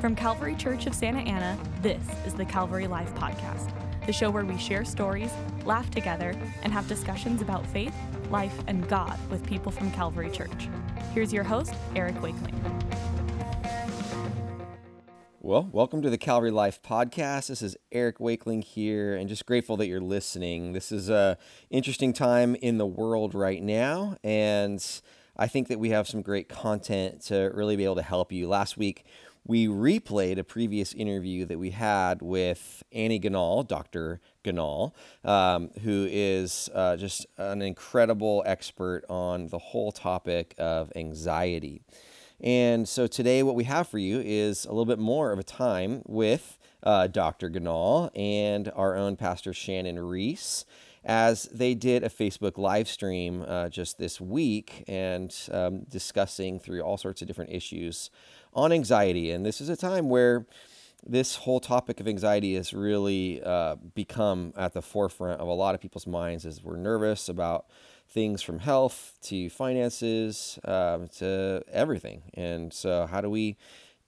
From Calvary Church of Santa Ana, this is the Calvary Life Podcast, the show where we share stories, laugh together, and have discussions about faith, life, and God with people from Calvary Church. Here's your host, Eric Wakeling. Well, welcome to the Calvary Life Podcast. This is Eric Wakeling here, and just grateful that you're listening. This is a interesting time in the world right now, and I think that we have some great content to really be able to help you. Last week, we replayed a previous interview that we had with Annie Ganal, Dr. Ganal, um, who is uh, just an incredible expert on the whole topic of anxiety. And so today, what we have for you is a little bit more of a time with uh, Dr. Ganal and our own Pastor Shannon Reese as they did a Facebook live stream uh, just this week and um, discussing through all sorts of different issues on anxiety. And this is a time where this whole topic of anxiety has really uh, become at the forefront of a lot of people's minds as we're nervous about things from health to finances um, to everything. And so, how do we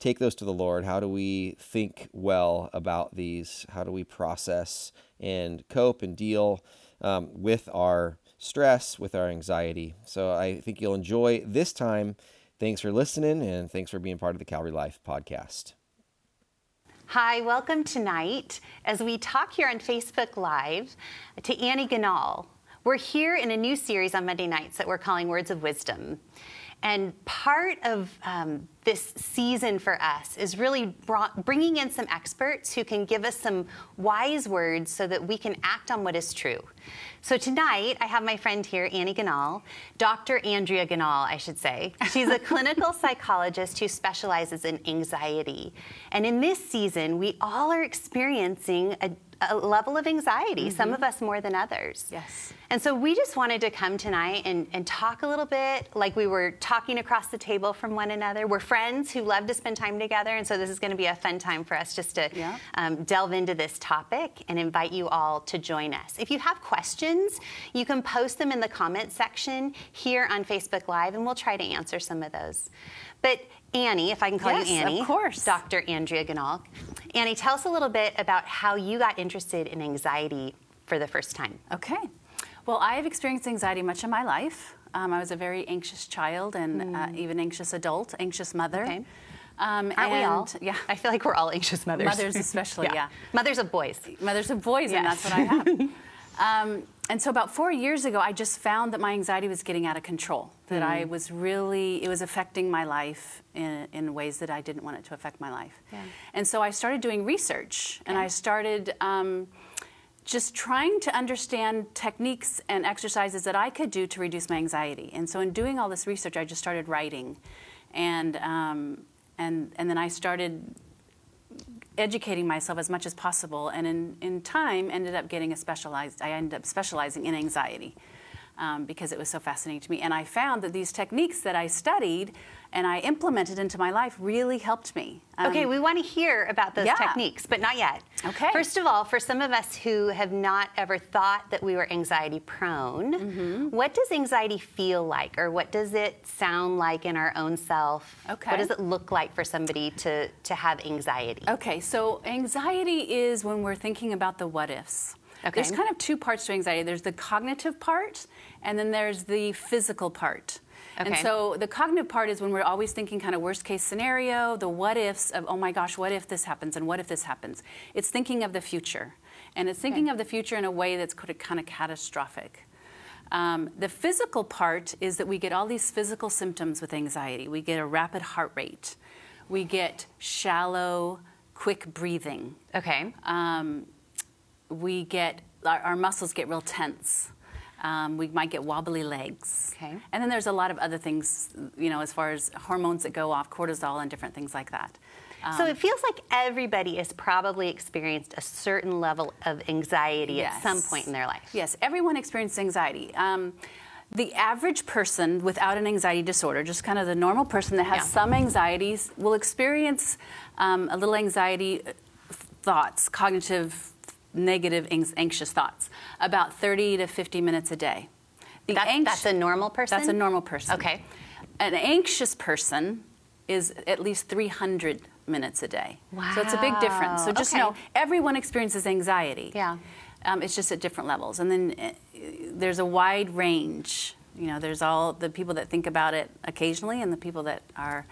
take those to the Lord? How do we think well about these? How do we process and cope and deal um, with our stress, with our anxiety? So, I think you'll enjoy this time Thanks for listening and thanks for being part of the Calvary Life podcast. Hi, welcome tonight as we talk here on Facebook Live to Annie Ganal. We're here in a new series on Monday nights that we're calling Words of Wisdom. And part of um, this season for us is really brought, bringing in some experts who can give us some wise words so that we can act on what is true. So tonight, I have my friend here, Annie Ganal, Dr. Andrea Ganal, I should say. She's a clinical psychologist who specializes in anxiety. And in this season, we all are experiencing a a level of anxiety, mm-hmm. some of us more than others. Yes. And so we just wanted to come tonight and, and talk a little bit like we were talking across the table from one another. We're friends who love to spend time together, and so this is going to be a fun time for us just to yeah. um, delve into this topic and invite you all to join us. If you have questions, you can post them in the comment section here on Facebook Live, and we'll try to answer some of those. But Annie, if I can call yes, you Annie. Of course. Dr. Andrea Ganal. Annie, tell us a little bit about how you got interested in anxiety for the first time. Okay. Well, I have experienced anxiety much of my life. Um, I was a very anxious child and mm. uh, even anxious adult, anxious mother. Okay. Um, Aren't we all? Yeah. I feel like we're all anxious mothers. Mothers, especially, yeah. yeah. Mothers of boys. Mothers of boys, yes. and that's what I have. Um, and so about four years ago, I just found that my anxiety was getting out of control. That mm. I was really, it was affecting my life in, in, ways that I didn't want it to affect my life. Yeah. And so I started doing research, and I started um, just trying to understand techniques and exercises that I could do to reduce my anxiety. And so in doing all this research, I just started writing, and um, and and then I started educating myself as much as possible, and in, in time ended up getting a specialized. I ended up specializing in anxiety um, because it was so fascinating to me, and I found that these techniques that I studied and I implemented into my life really helped me. Um, okay, we want to hear about those yeah. techniques, but not yet. Okay. First of all, for some of us who have not ever thought that we were anxiety prone, mm-hmm. what does anxiety feel like, or what does it sound like in our own self? Okay. What does it look like for somebody to, to have anxiety? Okay, so anxiety is when we're thinking about the what ifs. Okay. There's kind of two parts to anxiety there's the cognitive part, and then there's the physical part. Okay. And so the cognitive part is when we're always thinking kind of worst case scenario, the what ifs of, oh my gosh, what if this happens and what if this happens? It's thinking of the future. And it's thinking okay. of the future in a way that's kind of catastrophic. Um, the physical part is that we get all these physical symptoms with anxiety. We get a rapid heart rate. We get shallow, quick breathing. Okay. Um, we get our, our muscles get real tense. Um, we might get wobbly legs. Okay. And then there's a lot of other things, you know, as far as hormones that go off, cortisol and different things like that. Um, so it feels like everybody has probably experienced a certain level of anxiety yes. at some point in their life. Yes, everyone experiences anxiety. Um, the average person without an anxiety disorder, just kind of the normal person that has yeah. some anxieties, will experience um, a little anxiety uh, thoughts, cognitive negative, anxious thoughts about 30 to 50 minutes a day. The that's, that's a normal person? That's a normal person. Okay. An anxious person is at least 300 minutes a day. Wow. So it's a big difference. So just Okay. know everyone experiences anxiety. Yeah. Um, it's just at different levels. And then uh, there's a wide range. You know, there's all the people that think about it occasionally and the people that are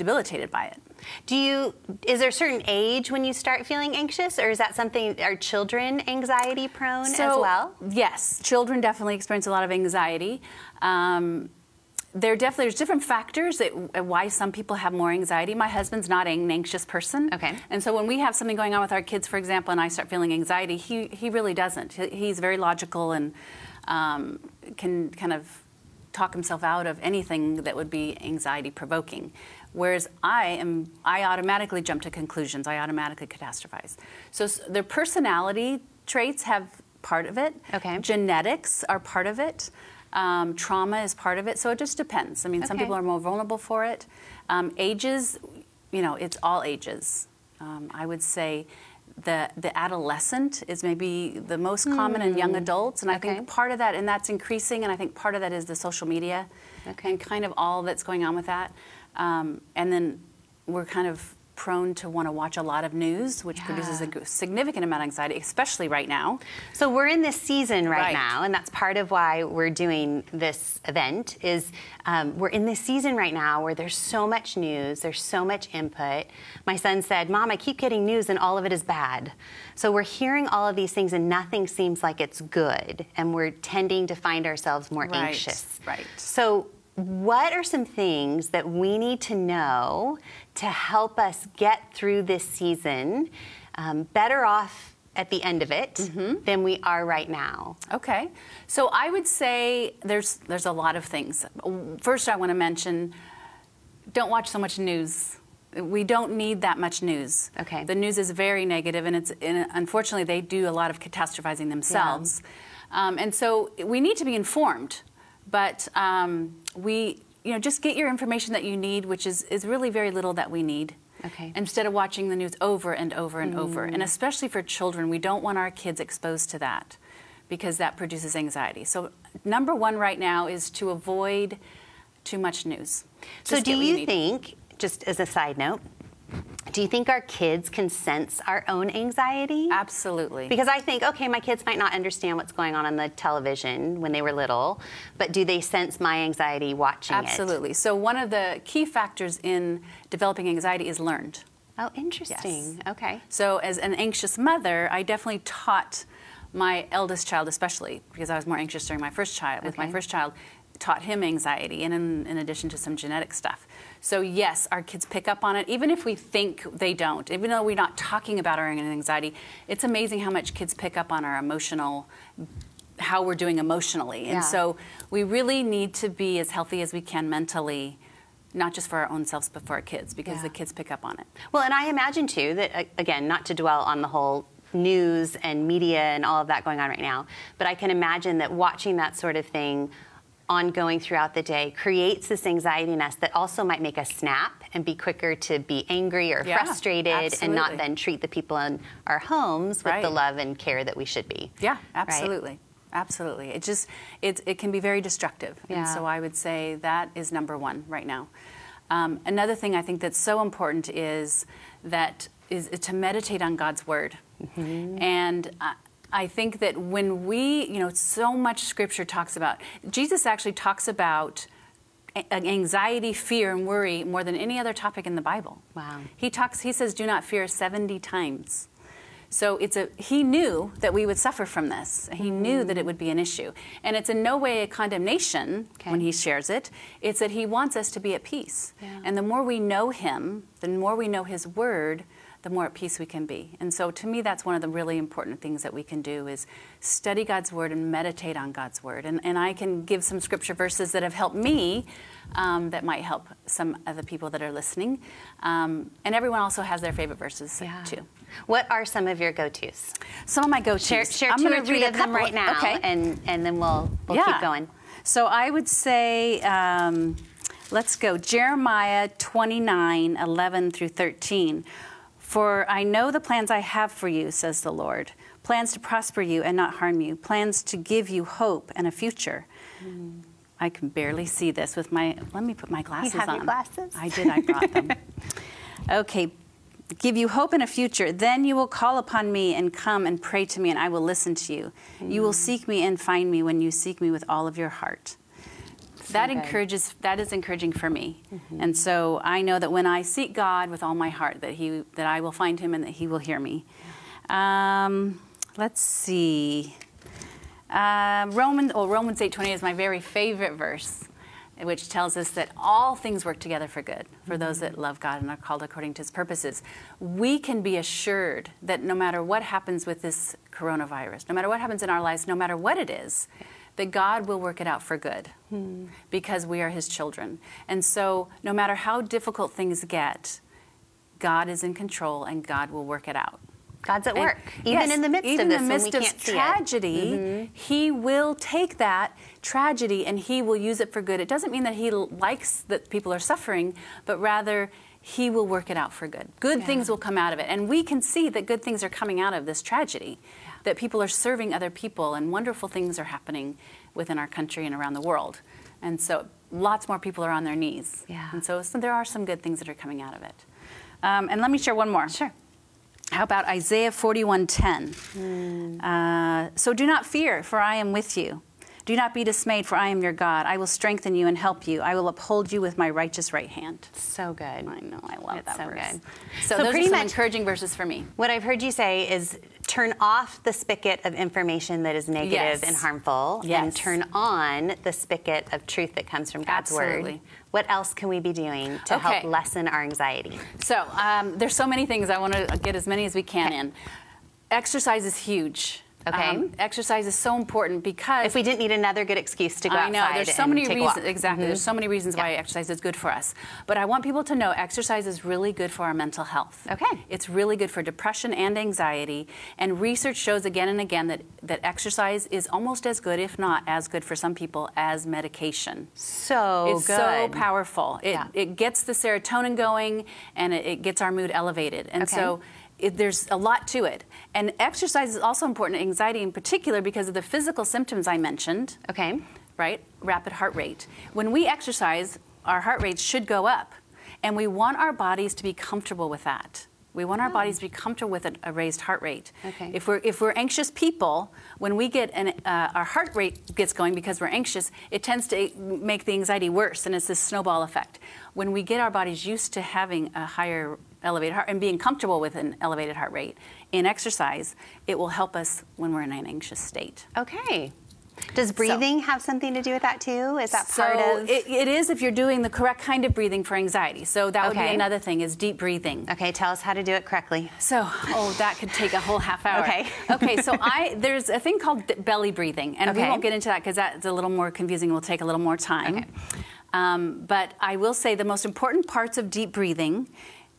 debilitated by it. Do you, is there a certain age when you start feeling anxious, or is that something, are children anxiety prone as well? Yes, children definitely experience a lot of anxiety. Um, there definitely there's different factors that uh, why some people have more anxiety. My husband's not an anxious person, Okay. and so when we have something going on with our kids, for example, and I start feeling anxiety, he he really doesn't. He's very logical and um, can kind of talk himself out of anything that would be anxiety provoking. Whereas I am, I automatically jump to conclusions. I automatically catastrophize. So s- their personality traits have part of it. Okay. Genetics are part of it. Um, trauma is part of it. So it just depends. I mean, some people are more vulnerable for it. Um, ages, you know, it's all ages. Um, I would say the the adolescent is maybe the most common in young adults, and I Hmm. Think part of that, and that's increasing, and I think part of that is the social media, Okay. and kind of all that's going on with that. Um, and then we're kind of prone to want to watch a lot of news, which produces a significant amount of anxiety, especially right now. So we're in this season right, Right. now, and that's part of why we're doing this event. Is um, we're in this season right now where there's so much news, there's so much input. My son said, "Mom, I keep getting news, and all of it is bad." So we're hearing all of these things, and nothing seems like it's good, and we're tending to find ourselves more Right, anxious. right. So. What are some things that we need to know to help us get through this season um, better off at the end of it Mm-hmm. than we are right now? Okay, so I would say there's there's a lot of things. First, I want to mention, don't watch so much news. We don't need that much news. Okay. The news is very negative, and it's and unfortunately they do a lot of catastrophizing themselves, um, and so we need to be informed. But um, we, you know, just get your information that you need, which is is really very little that we need. Okay. Instead of watching the news over and over and over, and especially for children, we don't want our kids exposed to that because that produces anxiety. So number one right now is to avoid too much news. So, Just do you think, just as a side note, do you think our kids can sense our own anxiety? Absolutely. Because I think, okay, my kids might not understand what's going on on the television when they were little, but do they sense my anxiety watching it? Absolutely. So one of the key factors in developing anxiety is learned. Oh, interesting. Okay. So, as an anxious mother, I definitely taught my eldest child, especially because I was more anxious during my first child, with my first child, taught him anxiety, and in, in addition to some genetic stuff. So, yes, our kids pick up on it, even if we think they don't, even though we're not talking about our anxiety. It's amazing how much kids pick up on our emotional how we're doing emotionally. Yeah. And so we really need to be as healthy as we can mentally, not just for our own selves, but for our kids, because Yeah. the kids pick up on it. Well, and I imagine too that, again, not to dwell on the whole news and media and all of that going on right now, but I can imagine that watching that sort of thing ongoing throughout the day creates this anxiety in us that also might make us snap and be quicker to be angry or Yeah, frustrated and not then treat the people in our homes with the love and care that we should be. Yeah, Right? absolutely. Absolutely. It just it, it can be very destructive. And Yeah. so I would say that is number one right now. Um, another thing I think that's so important is that is to meditate on God's word. And I, I think that when we, you know, so much scripture talks about, Jesus actually talks about anxiety, fear, and worry more than any other topic in the Bible. Wow. He talks, he says, do not fear 70 times. So it's a he knew that we would suffer from this. He knew that it mm. would be an issue. And it's in no way a condemnation Okay. when he shares it. It's that he wants us to be at peace. Yeah. And the more we know him, the more we know his word, the more at peace we can be. And so to me that's one of the really important things that we can do is study God's word and meditate on God's word. And and I can give some scripture verses that have helped me um, that might help some of the people that are listening. Um, and everyone also has their favorite verses Yeah. too. What are some of your go-tos? Some of my go-tos. Share, share I'm two or three of them right now, Okay. and and then we'll we'll yeah. keep going. So I would say, um, let's go Jeremiah 29, 11 through 13. For I know the plans I have for you, says the Lord plans to prosper you and not harm you, plans to give you hope and a future. I can barely see this with my. Let me put my glasses you have on. your glasses? I did. I brought them. okay. give you hope and a future. Then you will call upon me and come and pray to me, and I will listen to you. You will mm. seek me and find me when you seek me with all of your heart. That encourages. That is encouraging for me, and so I know that when I seek God with all my heart, that He that I will find Him and that He will hear me. Um, let's see. Um, Romans, well, Romans eight twenty is my very favorite verse, which tells us that all things work together for good for those that love God and are called according to His purposes. We can be assured that no matter what happens with this coronavirus, no matter what happens in our lives, no matter what it is, that God will work it out for good because we are His children. And so, no matter how difficult things get, God is in control and God will work it out. God's at And- work, even yes, in the midst even of this in the when we midst of see. Mm-hmm. tragedy, He will take that tragedy and He will use it for good. It doesn't mean that He likes that people are suffering, but rather He will work it out for good. Good things will come out of it, and we can see that good things are coming out of this tragedy. That people are serving other people, and wonderful things are happening within our country and around the world. And so, lots more people are on their knees. Yeah. And so, so there are some good things that are coming out of it. Um, and let me share one more. Sure. How about Isaiah 41:10? Uh, so do not fear, for I am with you. Do not be dismayed, for I am your God. I will strengthen you and help you. I will uphold you with my righteous right hand. So good. I know, I love It's that so verse. good. So, So those pretty are some much- encouraging verses for me. What I've heard you say is turn off the spigot of information that is negative Yes. and harmful and turn on the spigot of truth that comes from God's word. Absolutely. What else can we be doing to help lessen our anxiety? So um, there's so many things I want to get as many as we can in. Exercise is huge. Um, Okay. exercise is so important because If we didn't need another good excuse to go I know there's so many a walk. reasons exactly. There's so many reasons why exercise is good for us. But I want people to know exercise is really good for our mental health. Okay. It's really good for depression and anxiety. And research shows again and again that, that exercise is almost as good, if not as good for some people, as medication. So it's good. so powerful. It, Yeah. it gets the serotonin going and it, it gets our mood elevated. And Okay. so it, there's a lot to it. And exercise is also important, anxiety in particular, because of the physical symptoms I mentioned Okay. right? Rapid heart rate. When we exercise, our heart rates should go up. And we want our bodies to be comfortable with that. We want our bodies to be comfortable with a, a raised heart rate. Okay. If we're if we're anxious people, when we get an uh, our heart rate gets going because we're anxious, it tends to make the anxiety worse, and it's this snowball effect. When we get our bodies used to having a higher elevated heart and being comfortable with an elevated heart rate in exercise, it will help us when we're in an anxious state. Okay. Does breathing have something to do with that too? Is that part of? it, it is if you're doing the correct kind of breathing for anxiety. So that would be another thing is deep breathing. okay, tell us how to do it correctly. So, oh, that could take a whole half hour. Okay. okay. So I there's a thing called belly breathing, and we won't get into that because that's a little more confusing. We'll take a little more time. Okay. Um, but I will say the most important parts of deep breathing.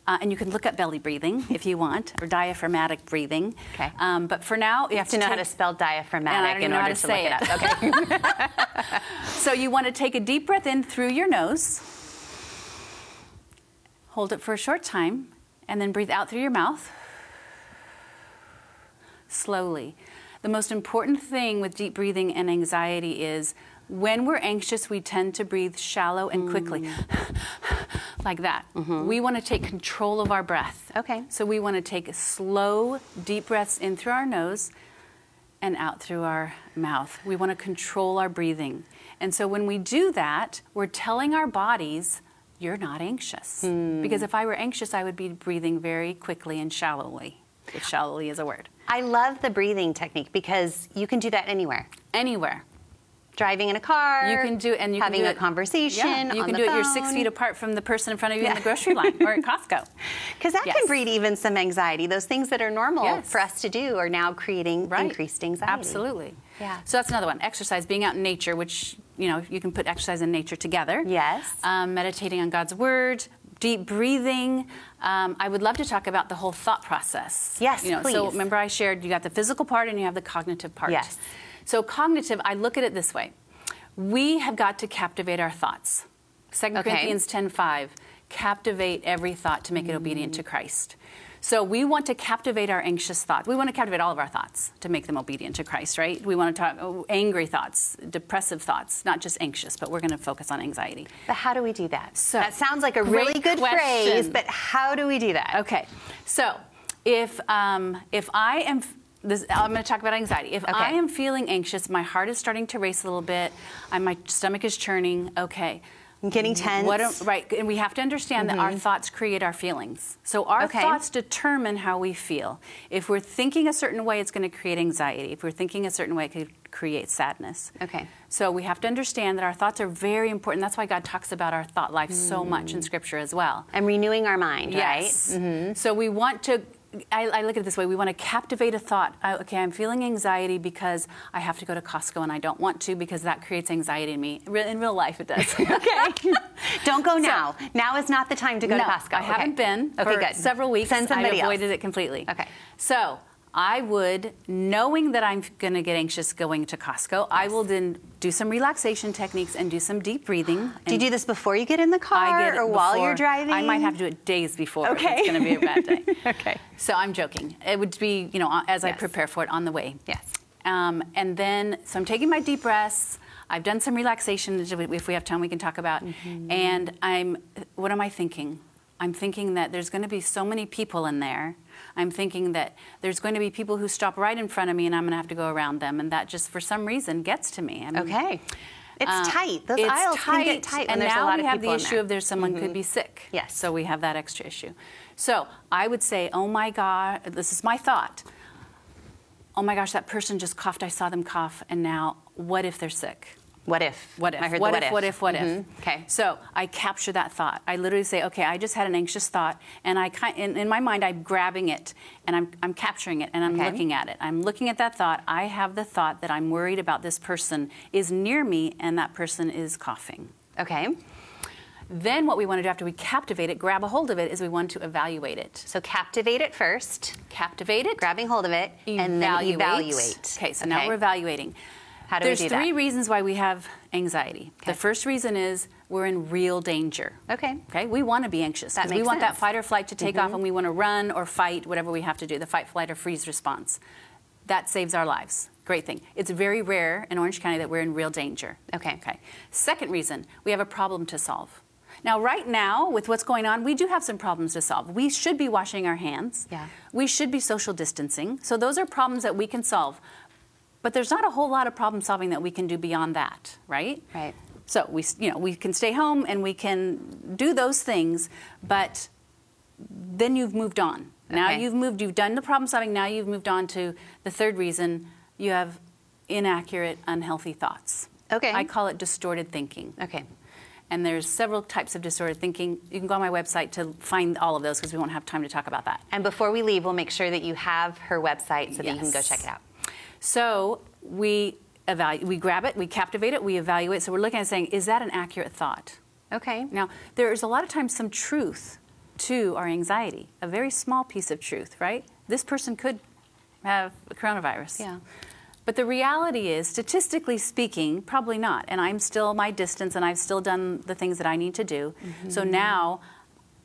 Uh, and you can look up belly breathing if you want, or diaphragmatic breathing. Okay. Um, but for now, you have To know how to spell diaphragmatic in order to to, say look it, it. up. Okay. So you want to take a deep breath in through your nose, hold it for a short time, and then breathe out through your mouth slowly. The most important thing with deep breathing and anxiety is when we're anxious, we tend to breathe shallow and quickly, like that. Mm-hmm. We want to take control of our breath. Okay. So we want to take slow, deep breaths in through our nose and out through our mouth. We want to control our breathing. And so when we do that, we're telling our bodies, you're not anxious. Hmm. Because if I were anxious, I would be breathing very quickly and shallowly, if shallowly is a word. I love the breathing technique because you can do that anywhere. Anywhere. Driving in a car. You can do and you having can do a it- conversation. Yeah, you can do it. You're six feet apart from the person in front of you in the grocery line or at Costco. Because that Yes. can breed even some anxiety. Those things that are normal Yes. for us to do are now creating Right. increased anxiety. Absolutely. Yeah. So that's another one. Exercise, being out in nature, which you know you can put exercise and nature together. Yes. Um, meditating on God's word, deep breathing. Um, I would love to talk about the whole thought process. Yes, You know, please. So remember, I shared you got the physical part and you have the cognitive part. Yes. So cognitive, I look at it this way: we have got to captivate our thoughts. Second Okay. Corinthians 10:5, captivate every thought to make it obedient to Christ. So we want to captivate our anxious thoughts. We want to captivate all of our thoughts to make them obedient to Christ, right? We want to talk oh, angry thoughts, depressive thoughts, not just anxious, but we're going to focus on anxiety. But how do we do that? So, that sounds like a really good question. phrase, but how do we do that? Okay. So, if um, if I am this, I'm going to talk about anxiety. If Okay. I am feeling anxious, my heart is starting to race a little bit, and my stomach is churning. Okay. I'm getting tense. What right, and we have to understand that our mm-hmm. thoughts create our feelings. So our Okay. thoughts determine how we feel. If we're thinking a certain way, it's going to create anxiety. If we're thinking a certain way, it could create sadness. Okay. So we have to understand that our thoughts are very important. That's why God talks about our thought life so much in mm. Scripture as well. and renewing our mind, Yes. right? Mm-hmm. So we want to. I, I look at it this way: we want to captivate a thought. I, okay, I'm feeling anxiety because I have to go to Costco and I don't want to because that creates anxiety in me. Re- In real life, it does. Okay. Don't go now. now is not the time to go no, to Costco. I haven't been Okay, for good. several weeks. Send somebody I avoided else. it completely. Okay. So I would, knowing that I'm going to get anxious going to Costco, I will then do some relaxation techniques and do some deep breathing. Do you do this before you get in the car I get it or while you're driving? I might have to do it days before. Okay. It's going to be a bad day. Okay. So I'm joking. It would be, you know, as I prepare for it on the way. Yes. Um, and then, so I'm taking my deep breaths. I've done some relaxation. If we have time, we can talk about. Mm-hmm. And I'm, what am I thinking? I'm thinking that there's going to be so many people in there. I'm thinking that there's going to be people who stop right in front of me, and I'm going to have to go around them. And that just, for some reason, gets to me. I mean, Okay. It's uh, tight. Those it's aisles can get tight when and there's now a lot we of have the issue there. Mm-hmm. of there's someone could be sick. Yes. So we have that extra issue. So I would say, oh my God, this is my thought. Oh my gosh, that person just coughed. I saw them cough, and now what if they're sick? What if? What if? I heard what, the if, what if? What if? Mhm. Okay. So I capture that thought. I literally say, okay, I just had an anxious thought, and I kind, in, in my mind, I'm grabbing it, and I'm, I'm capturing it, and I'm Okay. looking at it. I'm looking at that thought. I have the thought that I'm worried about this person is near me, and that person is coughing. Okay. Then what we want to do after we captivate it, grab a hold of it, is we want to evaluate it. So captivate it first, Captivate it, grabbing hold of it, and then evaluate. Okay, so now we're evaluating. How do we There's three reasons why we have anxiety. Okay. The first reason is we're in real danger. Okay. Okay, we want to be anxious That because we want that sense. Mm-hmm. fight or flight to take off and we want to run or fight, whatever we have to do, the fight, flight, or freeze response. That saves our lives. Great thing. It's very rare in Orange County that we're in real danger. Okay. Okay. Second reason, we have a problem to solve. Now, right now, with what's going on, we do have some problems to solve. We should be washing our hands. Yeah. We should be social distancing. So those are problems that we can solve. But there's not a whole lot of problem solving that we can do beyond that, right? Right. So we, you know, we can stay home and we can do those things, but then you've moved on. Now Okay. you've moved, you've done the problem solving, now you've moved on to the third reason you have inaccurate, unhealthy thoughts. Okay. I call it distorted thinking. Okay. And there's several types of distorted thinking. You can go on my website to find all of those because we won't have time to talk about that. And before we leave, we'll make sure that you have her website so that you can go check it out. So we evaluate, we grab it, we captivate it, we evaluate. So we're looking at saying, is that an accurate thought? Okay. Now, there is a lot of times some truth to our anxiety, a very small piece of truth, right? This person could have coronavirus. Yeah. But the reality is, statistically speaking, probably not. And I'm still my distance and I've still done the things that I need to do. Mm-hmm. So now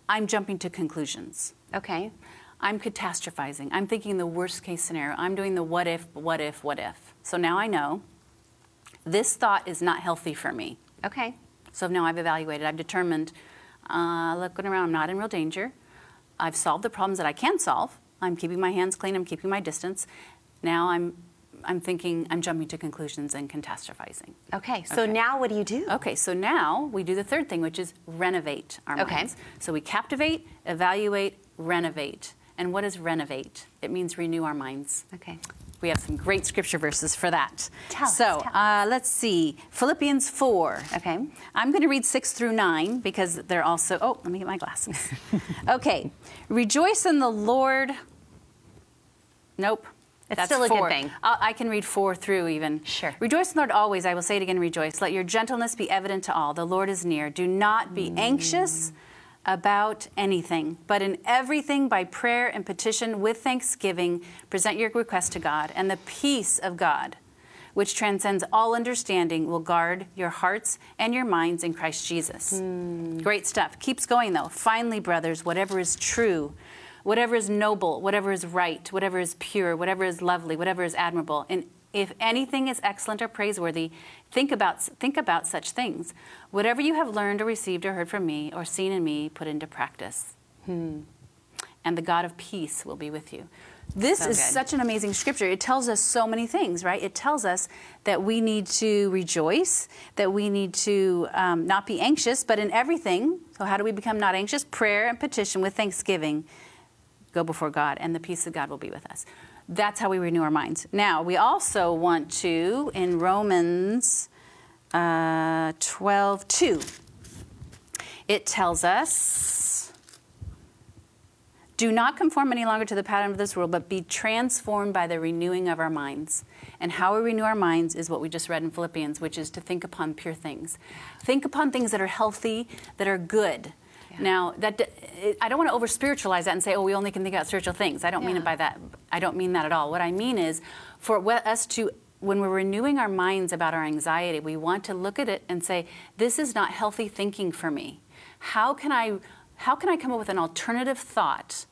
I'm jumping to conclusions. Okay. I'm catastrophizing. I'm thinking the worst case scenario. I'm doing the what if, what if, what if. So now I know this thought is not healthy for me. Okay. So now I've evaluated, I've determined, uh, looking around, I'm not in real danger. I've solved the problems that I can solve. I'm keeping my hands clean, I'm keeping my distance. Now I'm, I'm thinking, I'm jumping to conclusions and catastrophizing. Okay. So Okay. now what do you do? Okay, so now we do the third thing, which is renovate our Okay. minds. So we captivate, evaluate, renovate. And what is renovate? It means renew our minds. Okay. We have some great scripture verses for that. Tell us, so tell Uh, let's see. Philippians 4. Okay. I'm going to read 6 through 9 because they're also. Oh, let me get my glasses. okay. Rejoice in the Lord. Nope. It's That's still a good thing. I'll, I can read 4 through even. Sure. Rejoice in the Lord always. I will say it again rejoice. Let your gentleness be evident to all. The Lord is near. Do not be Mm. anxious about anything, but in everything by prayer and petition with thanksgiving, present your request to God, and the peace of God, which transcends all understanding, will guard your hearts and your minds in Christ Jesus. Hmm. Great stuff. Keeps going though. Finally, brothers, whatever is true, whatever is noble, whatever is right, whatever is pure, whatever is lovely, whatever is admirable, and if anything is excellent or praiseworthy, think about, think about such things. Whatever you have learned or received or heard from me or seen in me, put into practice. And and the God of peace will be with you. This So is good. such an amazing scripture. It tells us so many things, right? It tells us that we need to rejoice, that we need to um, not be anxious, but in everything. So, how do we become not anxious? Prayer and petition with thanksgiving go before God, and the peace of God will be with us. That's how we renew our minds. Now, we also want to, in Romans uh, 12 2, it tells us do not conform any longer to the pattern of this world, but be transformed by the renewing of our minds. And how we renew our minds is what we just read in Philippians, which is to think upon pure things. Think upon things that are healthy, that are good. Now, that I don't want to over spiritualize that and say, oh, we only can think about spiritual things. I don't mean Yeah. it by that. I don't mean that at all. What I mean is for us to, when we're renewing our minds about our anxiety, we want to look at it and say, this is not healthy thinking for me. How can I, how can I come up with an alternative thought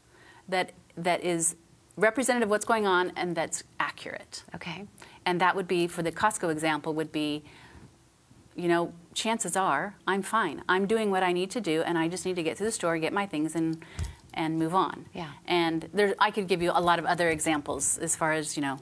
that, that is representative of what's going on and that's accurate? Okay. And that would be, for the Costco example, would be, you know, chances are I'm fine. I'm doing what I need to do, and I just need to get to the store, get my things, and and move on. Yeah. And there, I could give you a lot of other examples as far as you know.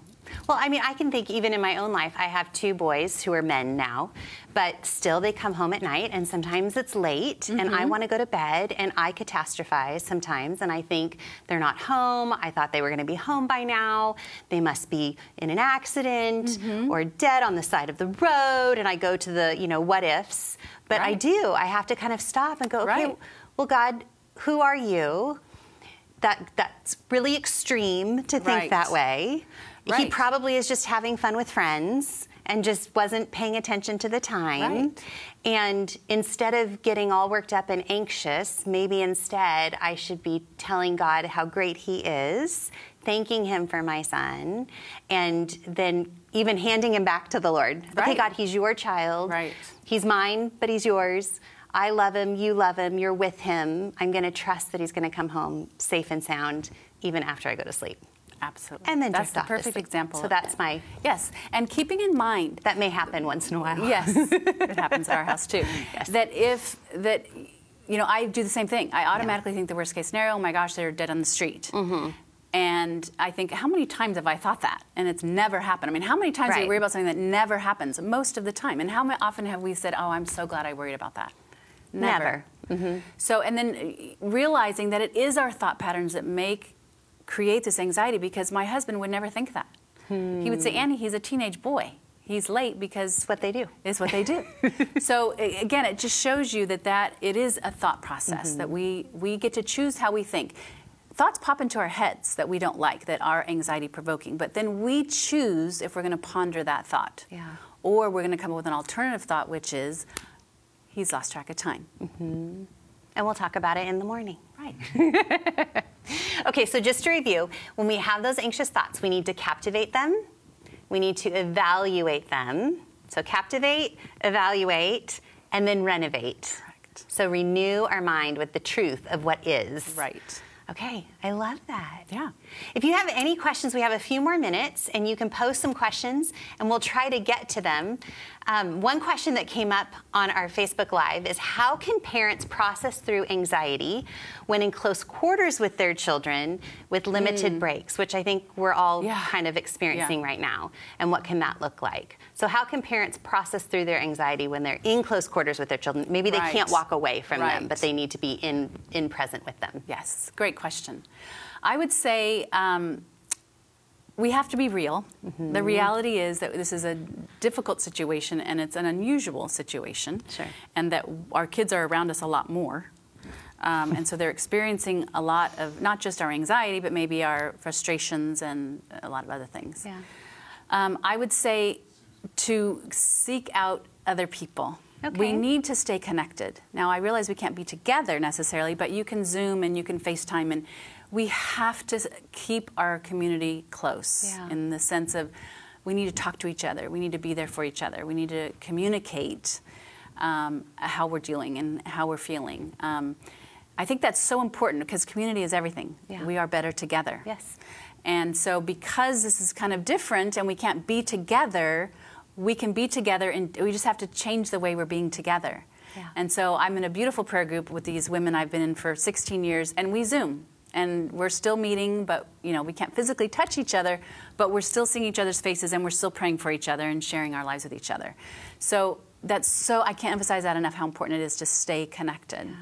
Well, I mean, I can think even in my own life, I have two boys who are men now, but still they come home at night and sometimes it's late and Mm-hmm. I want to go to bed and I catastrophize sometimes and I think they're not home. I thought they were going to be home by now. They must be in an accident Mm-hmm. or dead on the side of the road and I go to the, you know, what ifs. But I do. I have to kind of stop and go, okay, Right. well, God, who are you? That that's really extreme to think Right. that way. He probably is just having fun with friends and just wasn't paying attention to the time. Right. And instead of getting all worked up and anxious, maybe instead I should be telling God how great He is, thanking Him for my son, and then even handing him back to the Lord. Okay, God, He's your child. Right. He's mine, but He's yours. I love him, you love him, you're with him. I'm going to trust that he's going to come home safe and sound even after I go to sleep. Absolutely. And then that's the perfect example. So that's that. my- yes, and keeping in mind That may happen once in a while. Yes, it happens at our house too. Yes. That if that, you know, I do the same thing. I automatically think the worst case scenario. Oh my gosh, they're dead on the street. Mm-hmm. And I think, how many times have I thought that? And it's never happened. I mean, how many times do Right. you worry about something that never happens? Most of the time. And how often have we said, "Oh, I'm so glad I worried about that"? Never. Mm-hmm. So, and then realizing that it is our thought patterns that make create this anxiety because my husband would never think that. He would Hmm. say, Annie, he's a teenage boy. He's late because It's what they do. is what they do. so again, it just shows you that that it is a thought process Mm-hmm. that we we get to choose how we think. Thoughts pop into our heads that we don't like, that are anxiety provoking, but then we choose if we're going to ponder that thought, Yeah. or we're going to come up with an alternative thought, which is he's lost track of time. And we'll talk about it in the morning. Right. Okay, so just to review, when we have those anxious thoughts, we need to captivate them, we need to evaluate them. So, captivate, evaluate, and then renovate. Correct. So, renew our mind with the truth of what is. Right. Okay, I love that. Yeah. If you have any questions, we have a few more minutes and you can post some questions and we'll try to get to them. Um, one question that came up on our Facebook Live is How can parents process through anxiety when in close quarters with their children with limited breaks, which I think we're all Mm. Yeah. kind of experiencing Yeah. right now? And what can that look like? So, how can parents process through their anxiety when they're in close quarters with their children? Maybe they Right. can't walk away from them, but they need to be in, in present with them. Yes, great question. I would say um, we have to be real. Mm-hmm. The reality is that this is a difficult situation and it's an unusual situation. Sure. And that our kids are around us a lot more. Um, and so they're experiencing a lot of not just our anxiety, but maybe our frustrations and a lot of other things. Yeah. Um, I would say to seek out other people. Okay. We need to stay connected. Now, I realize we can't be together necessarily, but you can Zoom and you can FaceTime, and we have to keep our community close Yeah. in the sense of we need to talk to each other, we need to be there for each other, we need to communicate um, how we're dealing and how we're feeling. Um, I think that's so important because community is everything. Yeah. We are better together. Yes. And so, because this is kind of different and we can't be together, we can be together and we just have to change the way we're being together. Yeah. And so, I'm in a beautiful prayer group with these women I've been in for 16 years, and we Zoom. And we're still meeting, but you know we can't physically touch each other, but we're still seeing each other's faces, and we're still praying for each other and sharing our lives with each other. So that's so I can't emphasize that enough how important it is to stay connected. Yeah.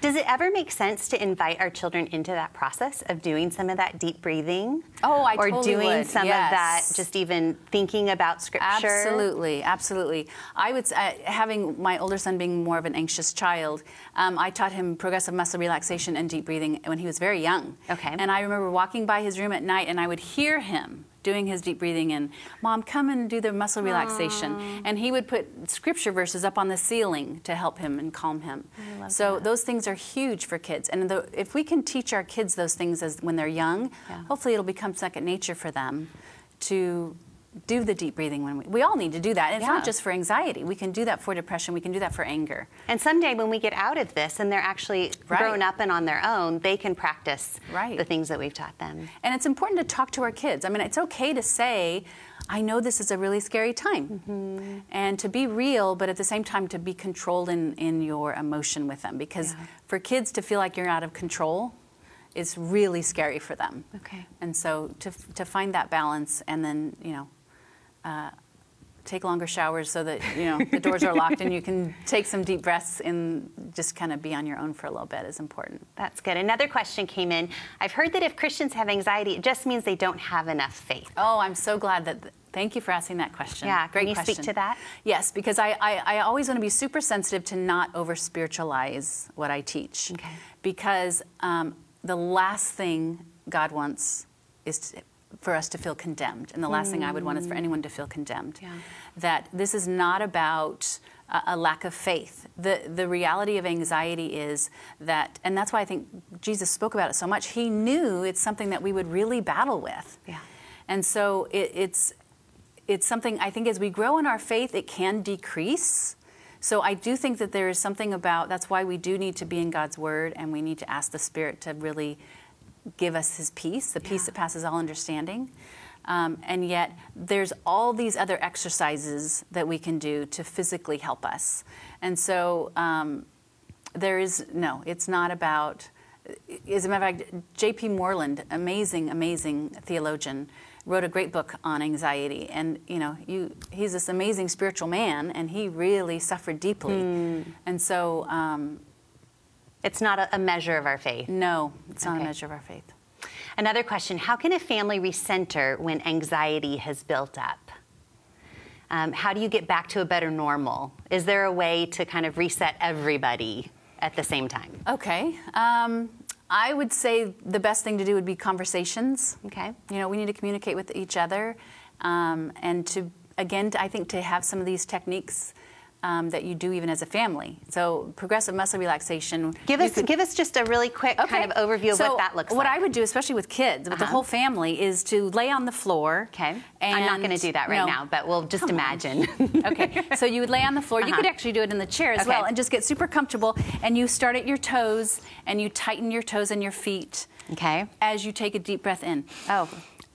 Does it ever make sense to invite our children into that process of doing some of that deep breathing? Oh, I or totally doing would. some yes. of that, just even thinking about scripture. Absolutely, absolutely. I would uh, having my older son being more of an anxious child. Um, I taught him progressive muscle relaxation and deep breathing when he was very young. Okay. And I remember walking by his room at night, and I would hear him doing his deep breathing and mom come and do the muscle relaxation Aww. and he would put scripture verses up on the ceiling to help him and calm him so that. those things are huge for kids and the, if we can teach our kids those things as when they're young yeah. hopefully it'll become second nature for them to do the deep breathing when we, we all need to do that. And it's yeah. not just for anxiety. We can do that for depression. We can do that for anger. And someday when we get out of this and they're actually right. grown up and on their own, they can practice right. the things that we've taught them. And it's important to talk to our kids. I mean, it's okay to say, I know this is a really scary time. Mm-hmm. And to be real, but at the same time to be controlled in, in your emotion with them. Because yeah. for kids to feel like you're out of control, is really scary for them. Okay. And so to, to find that balance and then, you know, uh, take longer showers so that you know the doors are locked and you can take some deep breaths and just kind of be on your own for a little bit is important. That's good. Another question came in. I've heard that if Christians have anxiety, it just means they don't have enough faith. Oh, I'm so glad that. Thank you for asking that question. Yeah, great can you question. speak to that? Yes, because I, I, I always want to be super sensitive to not over spiritualize what I teach. Okay. Because um, the last thing God wants is to, for us to feel condemned. And the last mm. thing I would want is for anyone to feel condemned. Yeah. That this is not about a, a, lack of faith. The, the reality of anxiety is that, and that's why I think Jesus spoke about it so much, he knew it's something that we would really battle with. Yeah. And so it, it's, it's something I think as we grow in our faith, it can decrease. So I do think that there is something about that's why we do need to be in God's Word and we need to ask the Spirit to really give us his peace, the peace yeah. that passes all understanding. Um, and yet, there's all these other exercises that we can do to physically help us. And so, um, there is no, it's not about, as a matter of fact, J.P. Moreland, amazing, amazing theologian, wrote a great book on anxiety. And, you know, you, he's this amazing spiritual man, and he really suffered deeply. Mm. And so, um, it's not a, a measure of our faith. No, it's not a measure of our faith. Another question How can a family recenter when anxiety has built up? Um, how do you get back to a better normal? Is there a way to kind of reset everybody at the same time? Okay. Um, I would say the best thing to do would be conversations. Okay. You know, we need to communicate with each other um, and to, again, I think to have some of these techniques um, that you do even as a family. So progressive muscle relaxation. Give us could, give us just a really quick okay. kind of overview of so what that looks what like. What I would do, especially with kids, with uh-huh. the whole family, is to lay on the floor. Okay. I'm not going to do that right no, now, but we'll just imagine. okay. So you would lay on the floor. Uh-huh. You could actually do it in the chair as okay. well, and just get super comfortable. And you start at your toes, and you tighten your toes and your feet. Okay. As you take a deep breath in. Oh.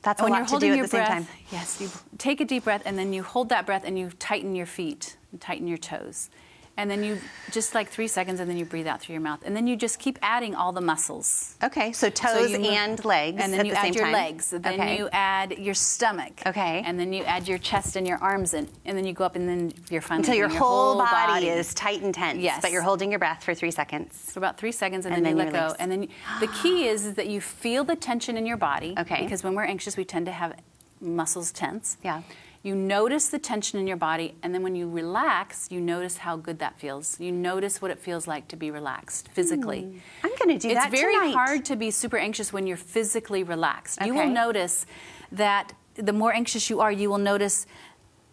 That's when a lot you're holding to do your at the breath, same time. Yes, you take a deep breath and then you hold that breath and you tighten your feet and tighten your toes and then you just like three seconds, and then you breathe out through your mouth, and then you just keep adding all the muscles. Okay, so toes so and legs, and then you the add your time. legs, then okay. you add your stomach, okay, and then you add your chest and your arms in, and then you go up, and then you're finally until your, your whole, whole body, body, is tight and tense. Yes, but you're holding your breath for three seconds. For about three seconds, and, and then, then you let go, and then you, the key is, is that you feel the tension in your body. Okay, because when we're anxious, we tend to have muscles tense. Yeah. You notice the tension in your body, and then when you relax, you notice how good that feels. You notice what it feels like to be relaxed physically. Mm. I'm going to do it's that It's very tonight. hard to be super anxious when you're physically relaxed. Okay. You will notice that the more anxious you are, you will notice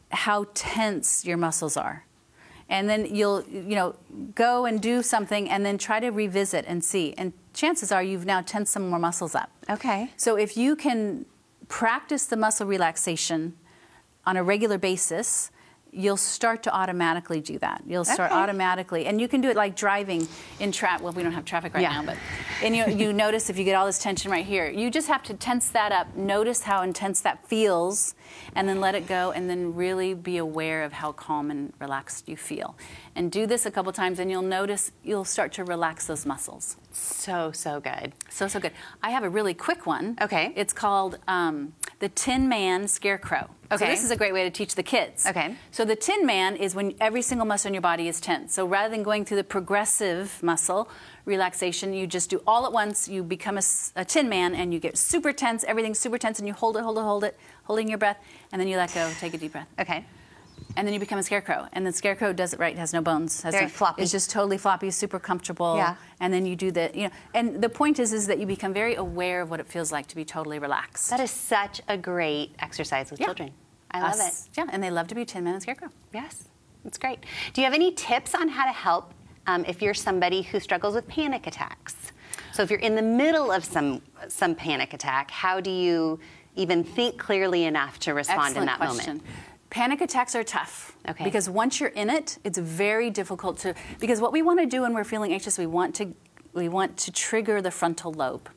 how tense your muscles are. And then you'll, you know, go and do something and then try to revisit and see. And chances are you've now tensed some more muscles up. Okay. So if you can practice the muscle relaxation on a regular basis, you'll start to automatically do that. You'll start Okay. automatically, and you can do it like driving in traffic. Well, we don't have traffic right Yeah. now, but and you you notice if you get all this tension right here, you just have to tense that up. Notice how intense that feels, and then let it go, and then really be aware of how calm and relaxed you feel. And do this a couple times, and you'll notice you'll start to relax those muscles. So, so good. So, so good. I have a really quick one. Okay. It's called um, the Tin Man Scarecrow. So, Okay. this is a great way to teach the kids. Okay. So, the Tin Man is when every single muscle in your body is tense. So, rather than going through the progressive muscle relaxation, you just do all at once. You become a Tin Man and you get super tense, everything's super tense, and you hold it, hold it, hold it, holding your breath, and then you let go, take a deep breath. Okay. And then you become a scarecrow. And the scarecrow does it right, has no bones. Has Very no, floppy. It's just totally floppy, super comfortable. Yeah. And then you do the, you know, and the point is, is that you become very aware of what it feels like to be totally relaxed. That is such a great exercise with Yeah. children. I love Us- Yeah, and they love to be Tin Man and Scarecrow. Yes, that's great. Do you have any tips on how to help um, if you're somebody who struggles with panic attacks? So if you're in the middle of some some panic attack, how do you even think clearly enough to respond in Excellent that question. moment? Panic attacks are tough. Okay. Because once you're in it, it's very difficult to because what we want to do when we're feeling anxious, we want to we want to trigger the frontal lobe.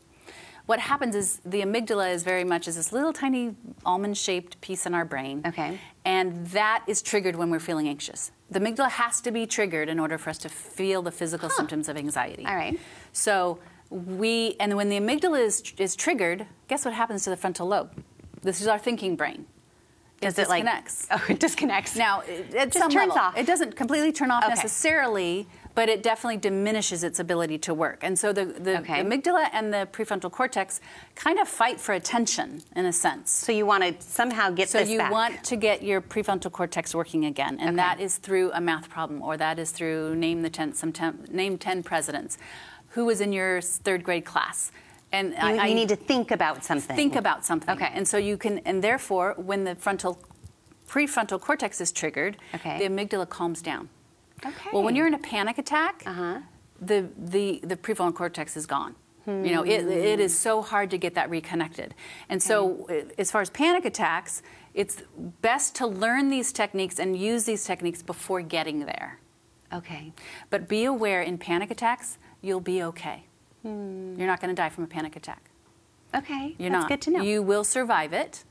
What happens is the amygdala is very much is this little tiny almond-shaped piece in our brain. Okay. And that is triggered when we're feeling anxious. The amygdala has to be triggered in order for us to feel the physical symptoms of anxiety. All right. So we, and when the amygdala is, is triggered, guess what happens to the frontal lobe? This is our thinking brain. Does it it like disconnects. Oh, it disconnects. Now, it- at Just turns level, off. it doesn't completely turn off Okay. necessarily, but it definitely diminishes its ability to work. And so the, the Okay. amygdala and the prefrontal cortex kind of fight for attention in a sense. So you want to somehow get So you back. want to get your prefrontal cortex working again, and Okay. that is through a math problem, or that is through name the ten, some ten, name ten presidents. Who was in your third grade class? And You, I, you need to think about something. think about something. Okay. And so you can, and therefore, when the frontal prefrontal cortex is triggered, Okay. the amygdala calms down. Okay. Well, when you're in a panic attack, Uh-huh. the, the, the prefrontal cortex is gone. You know, it, it is so hard to get that reconnected. And so, uh, as far as panic attacks, it's best to learn these techniques and use these techniques before getting there. Okay. But be aware in panic attacks, you'll be okay. Hmm. You're not going to die from a panic attack. Okay. You're That's not. good to know. You will survive it.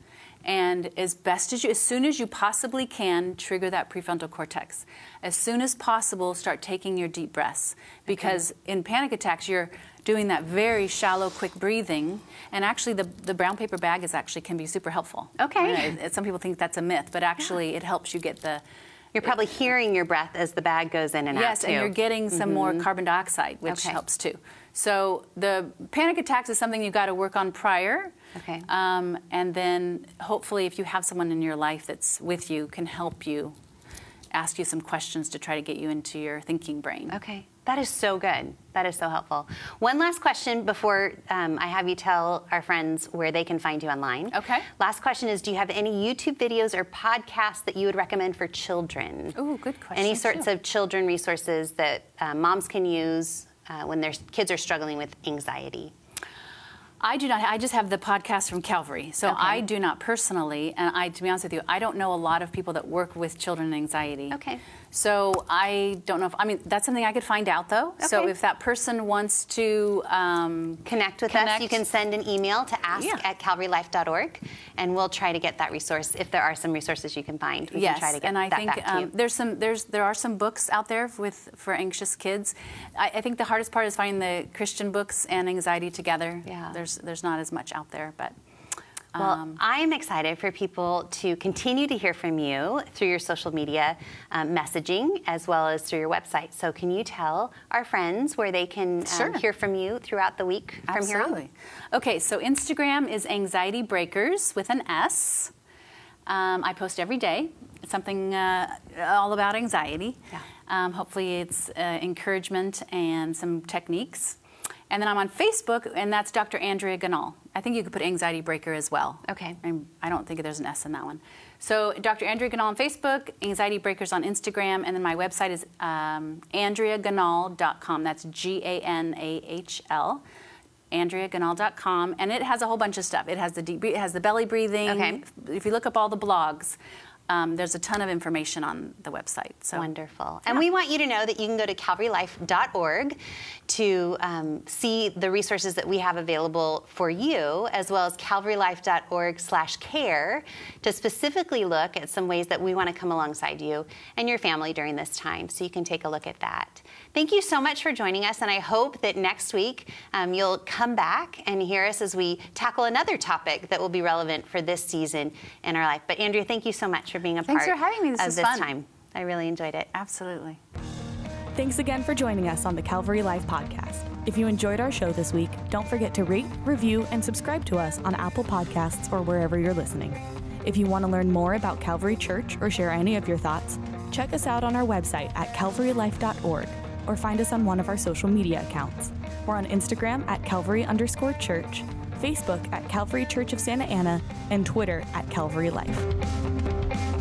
And as best as you, as soon as you possibly can, trigger that prefrontal cortex. As soon as possible, start taking your deep breaths. Because in panic attacks, you're doing that very shallow, quick breathing. And actually, the, the brown paper bag is actually can be super helpful. Okay. You know, some people think that's a myth, but actually, it helps you get the. You're probably hearing your breath as the bag goes in and out. Yes, and you're getting some more carbon dioxide, which Okay. helps too. So the panic attacks is something you've got to work on prior. Okay. Um, and then hopefully, if you have someone in your life that's with you, can help you, ask you some questions to try to get you into your thinking brain. Okay. That is so good. That is so helpful. One last question before um, I have you tell our friends where they can find you online. Okay. Last question is Do you have any YouTube videos or podcasts that you would recommend for children? Ooh, good question, Any sorts too. of children resources that uh, moms can use uh, when their kids are struggling with anxiety? I do not. I just have the podcast from Calvary, so Okay. I do not personally. And I, to be honest with you, I don't know a lot of people that work with children and anxiety. Okay. So I don't know if I mean that's something I could find out though. So if that person wants to um, Connect with us. You can send an email to ask Yeah. at calvarylife.org, and we'll try to get that resource. If there are some resources you can find, we yes, can try to get and I that think back to um, you. there's some there's there are some books out there with for anxious kids. I, I think the hardest part is finding the Christian books and anxiety together. Yeah. There's there's not as much out there, but Well, um, I'm excited for people to continue to hear from you through your social media um, messaging as well as through your website. So, can you tell our friends where they can um, Sure. hear from you throughout the week from here on? Absolutely. Okay, so Instagram is Anxiety Breakers with an S. Um, I post every day. It's something uh, all about anxiety. Yeah. Um, hopefully, it's uh, encouragement and some techniques. And then I'm on Facebook, and that's Dr. Andrea Ganahl. I think you could put Anxiety Breaker as well. Okay. I'm- I don't think there's an S in that one. So Dr. Andrea Ganahl on Facebook, Anxiety Breakers on Instagram, and then my website is um, andreaganahl.com. That's G A N A H L. AndreaGanahl.com, and it has a whole bunch of stuff. It has the deep, it has the belly breathing. Okay. If you look up all the blogs, um, there's a ton of information on the website. So wonderful. And we want you to know that you can go to calvarylife.org to um, see the resources that we have available for you, as well as calvarylife.org/care to specifically look at some ways that we want to come alongside you and your family during this time. So you can take a look at that. Thank you so much for joining us, and I hope that next week um, you'll come back and hear us as we tackle another topic that will be relevant for this season in our life. But Andrea, thank you so much for being a Thanks part for having me. This of this fun. time. I really enjoyed it. Absolutely. Thanks again for joining us on the Calvary Life podcast. If you enjoyed our show this week, don't forget to rate, review, and subscribe to us on Apple Podcasts or wherever you're listening. If you want to learn more about Calvary Church or share any of your thoughts, check us out on our website at calvarylife.org or find us on one of our social media accounts. We're on Instagram at Calvary underscore church, Facebook at Calvary Church of Santa Ana, and Twitter at Calvary Life.